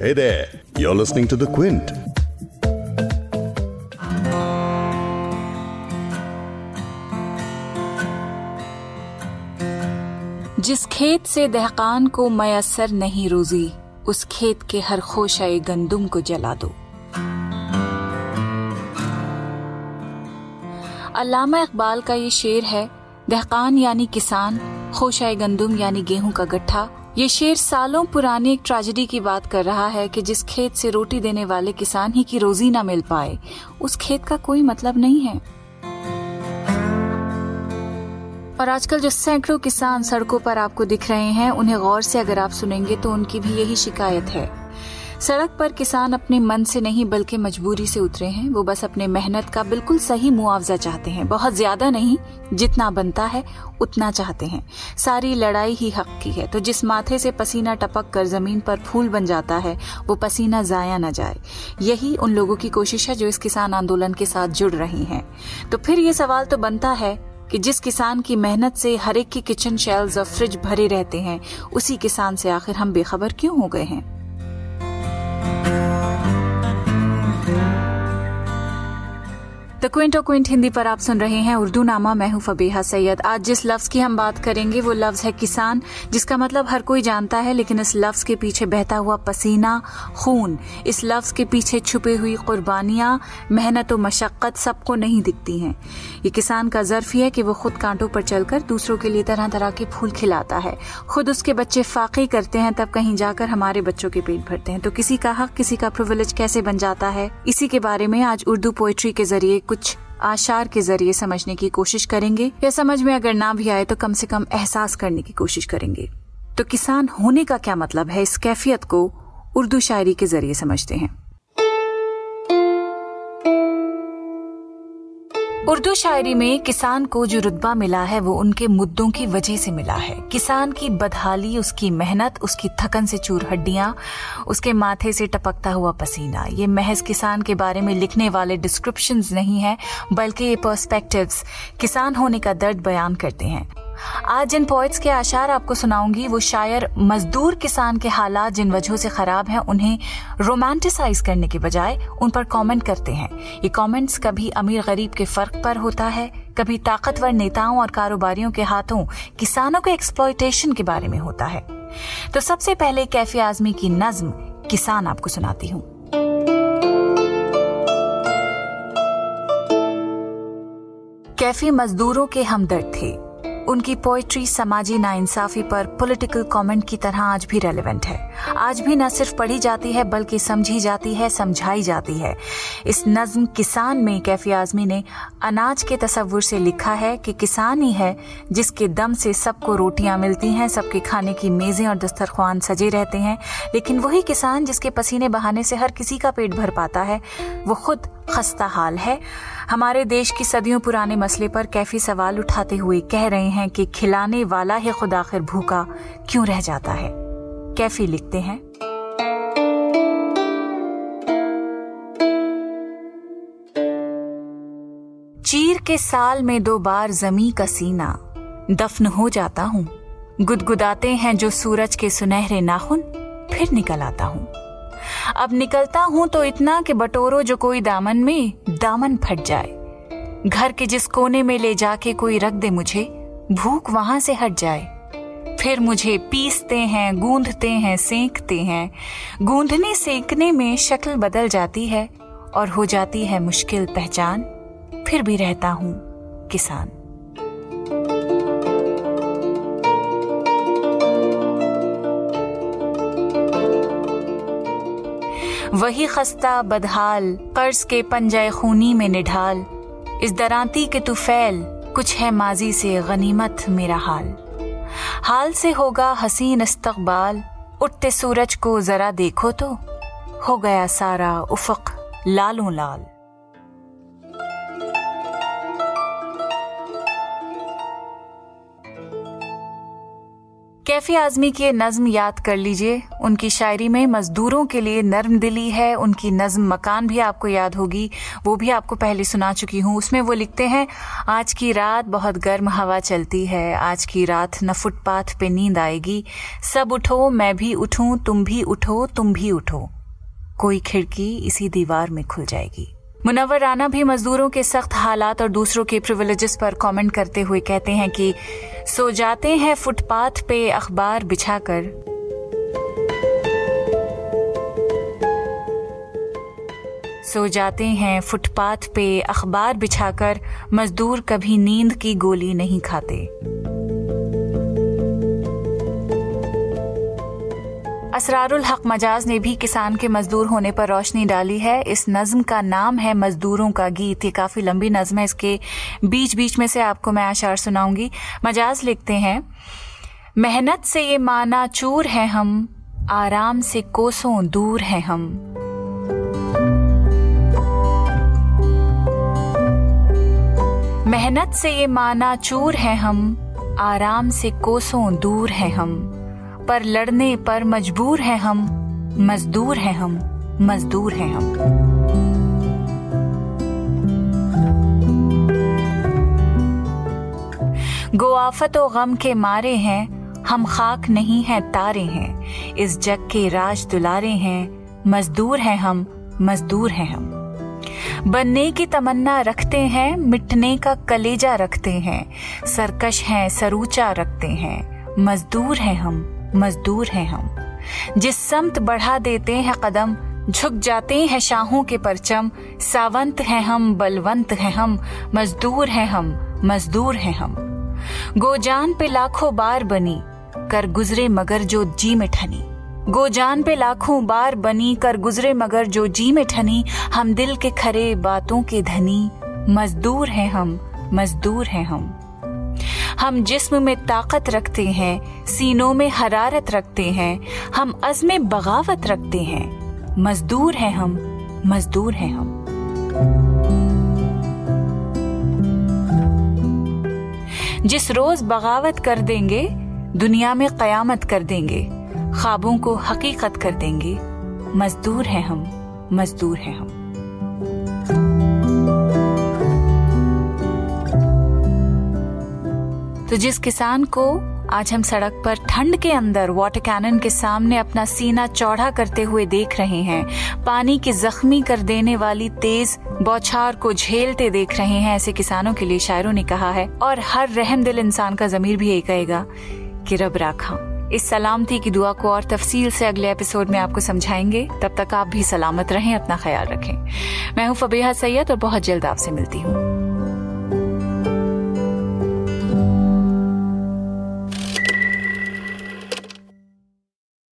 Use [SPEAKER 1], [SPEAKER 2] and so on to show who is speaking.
[SPEAKER 1] Hey there, you're listening to The Quint.
[SPEAKER 2] जिस खेत से दहकान को मयसर नहीं रोजी उस खेत के हर खोशाए गंदुम को जला दो अल्लामा इकबाल का ये शेर है दहकान यानी किसान खोशाए गंदुम यानी गेहूँ का गट्ठा ये शेर सालों पुरानी एक ट्रेजेडी की बात कर रहा है कि जिस खेत से रोटी देने वाले किसान ही की रोजी ना मिल पाए, उस खेत का कोई मतलब नहीं है। और आजकल जो सैकड़ों किसान सड़कों पर आपको दिख रहे हैं, उन्हें गौर से अगर आप सुनेंगे तो उनकी भी यही शिकायत है। सड़क पर किसान अपने मन से नहीं, बल्कि मजबूरी से उतरे हैं। वो बस अपने मेहनत का बिल्कुल सही मुआवजा चाहते हैं। बहुत ज़्यादा नहीं, जितना बनता है, उतना चाहते हैं। सारी लड़ाई ही हक की है। तो जिस माथे से पसीना टपक कर ज़मीन पर फूल बन जाता है, वो पसीना जाया ना जाए। यही उन लोगों की कोशिश है जो इस किसान आंदोलन के साथ जुड़ रही हैं। तो फिर ये सवाल तो बनता है कि जिस किसान की मेहनत से हर एक की किचन शेल्स और फ्रिज भरे रहते हैं, उसी किसान से आखिर हम बेखबर क्यों हो गए हैं? द क्विंट और क्विंट हिंदी पर आप सुन रहे हैं उर्दू नामा मैं हूँ फबीहा सैयद। आज जिस लफ्ज की हम बात करेंगे, वो लफ्ज है किसान, जिसका मतलब हर कोई जानता है, लेकिन इस लफ्ज के पीछे बहता हुआ पसीना, खून। इस लफ्ज के पीछे छुपी हुई कुर्बानियाँ, मेहनत और मशक्कत सबको नहीं दिखती हैं। ये किसान का जर्फ ही है कि वो खुद कांटों पर चलकर दूसरों के लिए तरह तरह के फूल खिलाता है। खुद उसके बच्चे फाकी करते हैं, तब कहीं जाकर हमारे बच्चों के पेट भरते हैं। तो किसी का हक, किसी का प्रिविलेज कैसे बन जाता है? इसी के बारे में आज उर्दू पोएट्री के ज़रिए कुछ आशार के ज़रिए समझने की कोशिश करेंगे, या समझ में अगर ना भी आए तो कम से कम एहसास करने की कोशिश करेंगे। तो किसान होने का क्या मतलब है? इस कैफियत को उर्दू शायरी के ज़रिए समझते हैं। उर्दू शायरी में किसान को जो रुतबा मिला है, वो उनके मुद्दों की वजह से मिला है। किसान की बदहाली, उसकी मेहनत, उसकी थकन से चूर हड्डियाँ, उसके माथे से टपकता हुआ पसीना। ये महज किसान के बारे में लिखने वाले डिस्क्रिप्शन नहीं है, बल्कि ये पर्सपेक्टिव्स किसान होने का दर्द बयान करते हैं। आज जिन पोइट्स के आशार आपको सुनाऊँगी, वो शायर मजदूर किसान के हालात जिन वजहों से खराब हैं, उन्हें रोमांटिसाइज करने के बजाय उन पर कमेंट करते हैं। ये कमेंट्स कभी अमीर गरीब के फ़र्क पर होता है, कभी ताकतवर नेताओं और कारोबारियों के हाथों किसानों के एक्सप्लॉयटेशन के बारे में होता है। तो सबसे पहले कैफी आजमी की नज्म किसान आपको सुनाती हूँ। कैफी मजदूरों के हमदर्द थे। उनकी पोएट्री समाजी नाइंसाफी पर पॉलिटिकल कमेंट की तरह आज भी रेलेवेंट है। आज भी न सिर्फ़ पढ़ी जाती है, बल्कि समझी जाती है, समझाई जाती है। इस नज्म किसान में कैफी आजमी ने अनाज के तस्वुर से लिखा है कि किसान ही है, जिसके दम से सबको रोटियाँ मिलती हैं, सबके खाने की मेजें और दस्तरखान सजे रहते हैं। लेकिन वही किसान जिसके पसीने बहाने से हर किसी का पेट भर पाता है, वो खुद खस्ता हाल है। हमारे देश की सदियों पुराने मसले पर कैफी सवाल उठाते हुए कह रहे हैं कि खिलाने वाला ही खुद आखिर भूखा क्यों रह जाता है? कैफी लिखते हैं। चीर के साल में दो बार जमी का सीना। दफन हो जाता हूँ। गुदगुदाते हैं जो सूरज के सुनहरे नाखून, फिर निकल आता हूँ। अब निकलता हूँ तो इतना कि बटोरो जो कोई दामन में, दामन फट जाए। घर के जिस कोने में ले जाके कोई रख दे मुझे, भूख वहाँ से हट जाए। फिर मुझे पीसते हैं गूंधते हैं, सेंकते हैं। गूंधने सेंकने में शक्ल बदल जाती है और हो जाती है मुश्किल पहचान। फिर भी रहता हूँ किसान। वही खस्ता, बदहाल, कर्ज के पंजाए खूनी में निढाल। इस दरांती के तुफैल कुछ है माजी से गनीमत मेरा हाल। हाल से होगा हसीन इस्तकबाल। उठते सूरज को जरा देखो तो हो गया सारा उफक लालों लाल कैफी आजमी की नज्म याद कर लीजिए। उनकी शायरी में मजदूरों के लिए नर्म दिली है, उनकी नज्म मकान भी आपको याद होगी, वो भी आपको पहले सुना चुकी हूँ। उसमें वो लिखते हैं, आज की रात बहुत गर्म हवा चलती है, आज की रात न फुटपाथ पे नींद आएगी। सब उठो, मैं भी उठूं, तुम भी उठो, तुम भी उठो। कोई खिड़की इसी दीवार में खुल जाएगी। मुनवर राना भी मजदूरों के सख्त हालात और दूसरों के प्रिविलेजेस पर कमेंट करते हुए कहते हैं कि सो जाते हैं फुटपाथ पे अखबार बिछाकर। सो जाते हैं फुटपाथ पे अखबार बिछाकर, मजदूर कभी नींद की गोली नहीं खाते। असरारुल हक मजाज ने भी किसान के मजदूर होने पर रोशनी डाली है। इस नज्म का नाम है मजदूरों का गीत। ये काफ़ी लंबी नज्म है। इसके बीच बीच में से आपको मैं आशार सुनाऊँगी। मजाज लिखते हैं, मेहनत से ये माना चूर है हम, आराम से कोसों दूर है हम। मेहनत से ये माना चूर है हम, आराम से कोसों दूर है हम। पर लड़ने पर मजबूर हैं हम, मजदूर हैं हम, मजदूर हैं हम। गो आफत व गम के मारे हैं, हम खाक नहीं हैं, तारे हैं। इस जग के राज दुलारे हैं, मजदूर हैं हम, मजदूर हैं हम। बनने की तमन्ना रखते हैं, मिटने का कलेजा रखते हैं। सरकश हैं, सरूचा रखते हैं, मजदूर हैं हम। मजदूर हैं हम। जिस समत बढ़ा देते हैं कदम, झुक जाते हैं शाहों के परचम। सावंत हैं हम, बलवंत हैं हम, मजदूर हैं हम, मजदूर हैं हम। गोजान पे लाखों बार बनी, कर गुजरे मगर जो जी में ठनी। गोजान पे लाखों बार बनी, कर गुजरे मगर जो जी में ठनी। हम दिल के खरे बातों के धनी, मजदूर हैं हम, मजदूर हैं हम। हम जिस्म में ताकत रखते हैं, सीनों में हरारत रखते हैं, हम अज़म बगावत रखते हैं। मजदूर हैं हम, मजदूर हैं हम। जिस रोज बगावत कर देंगे, दुनिया में कयामत कर देंगे, ख्वाबों को हकीकत कर देंगे। मजदूर हैं हम, मजदूर हैं हम। तो जिस किसान को आज हम सड़क पर ठंड के अंदर वाटर कैनन के सामने अपना सीना चौड़ा करते हुए देख रहे हैं, पानी की जख्मी कर देने वाली तेज बौछार को झेलते देख रहे हैं, ऐसे किसानों के लिए शायरों ने कहा है, और हर रहम दिल इंसान का जमीर भी यही कहेगा कि रब राखा। इस सलामती की दुआ को और तफसील से अगले एपिसोड में आपको समझाएँगे। तब तक आप भी सलामत रहें, अपना ख्याल रखें। मैं हूँ फबीहा सैयद और बहुत जल्द आपसे मिलती हूँ।